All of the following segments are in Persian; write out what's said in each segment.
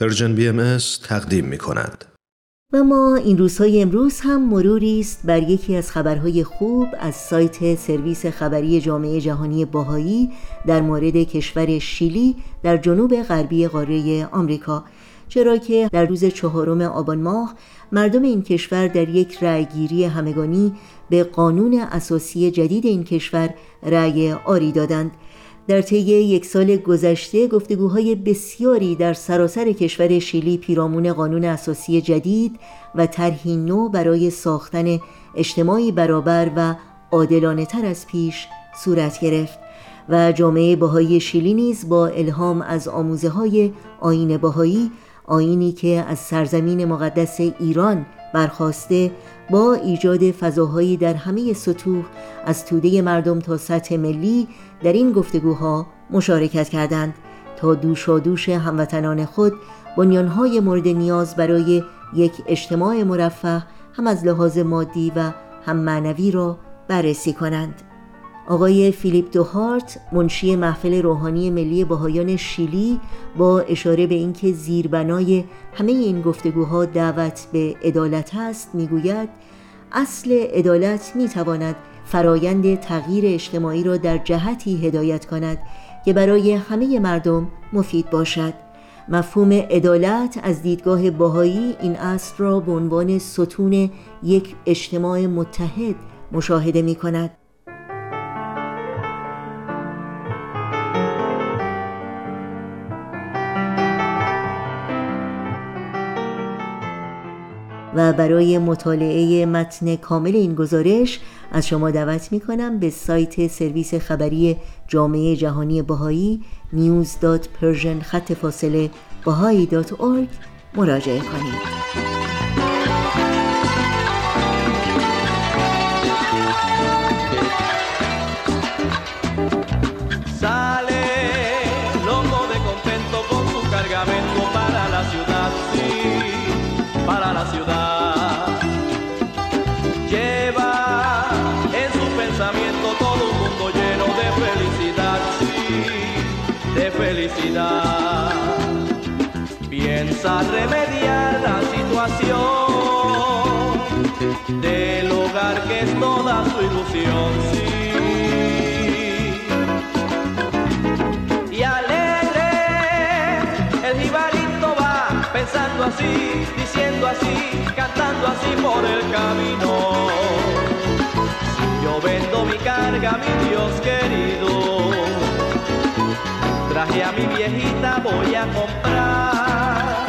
Persian BMS تقدیم می کند. و اما این روزهای امروز هم مروری است بر یکی از خبرهای خوب از سایت سرویس خبری جامعه جهانی بهایی در مورد کشور شیلی در جنوب غربی قاره آمریکا چرا که در روز چهارم آبان ماه مردم این کشور در یک رأیگیری همگانی به قانون اساسی جدید این کشور رأی آری دادند در طی یک سال گذشته گفتگوهای بسیاری در سراسر کشور شیلی پیرامون قانون اساسی جدید و طرحی نو برای ساختن اجتماعی برابر و عادلانه تر از پیش صورت گرفت و جامعه بهایی شیلی نیز با الهام از آموزه های آین بهایی آینی که از سرزمین مقدس ایران برخواسته با ایجاد فضاهایی در همه سطوح از توده مردم تا سطح ملی در این گفتگوها مشارکت کردند تا دوش و دوش هموطنان خود بنیانهای مورد نیاز برای یک اجتماع مرفه هم از لحاظ مادی و هم معنوی را بررسی کنند. آقای فیلیپ دوهارت منشی محفل روحانی ملی بهایان شیلی با اشاره به اینکه زیربنای همه این گفتگوها دعوت به عدالت است می‌گوید اصل عدالت می‌تواند فرایند تغییر اجتماعی را در جهتی هدایت کند که برای همه مردم مفید باشد. مفهوم عدالت از دیدگاه باهایی این اصل را به عنوان ستون یک اجتماع متحد مشاهده می کند و برای مطالعه متن کامل این گزارش از شما دعوت می کنم به سایت سرویس خبری جامعه جهانی بهایی news.persian خط فاصله مراجعه کنید. Piensa remediar la situación del hogar que es toda su ilusión. Sí. Y alegre, el jibarito va pensando así, diciendo así, cantando así por el camino. Yo vendo mi carga, mi Dios querido mi viejita, voy a comprar.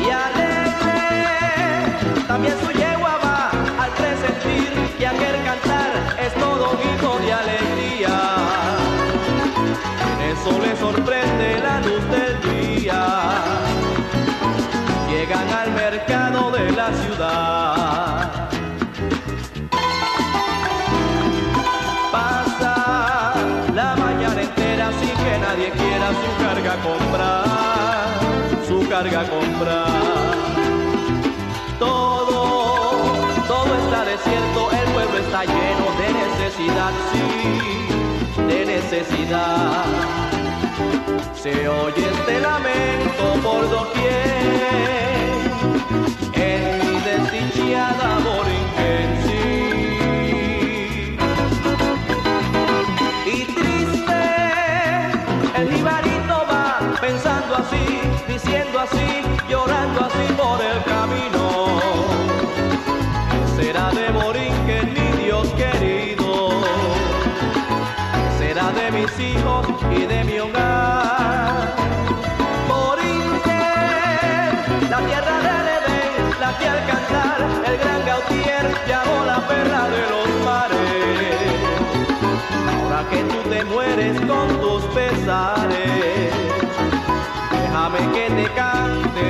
Y alegre, también su yegua va al presentir que aquel cantar es todo hijo de alegría. En eso le sorprende la luz del día. Llegan al mercado de la ciudad. Nadie quiera su carga comprar, su carga comprar. Todo, todo está desierto, el pueblo está lleno de necesidad, sí, de necesidad. Se oye este lamento por el camino. Será de que mi Dios querido. Será de mis hijos y de mi hogar. Morinque, la tierra de Edén, la al cantar el gran Gautier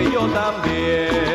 yo también.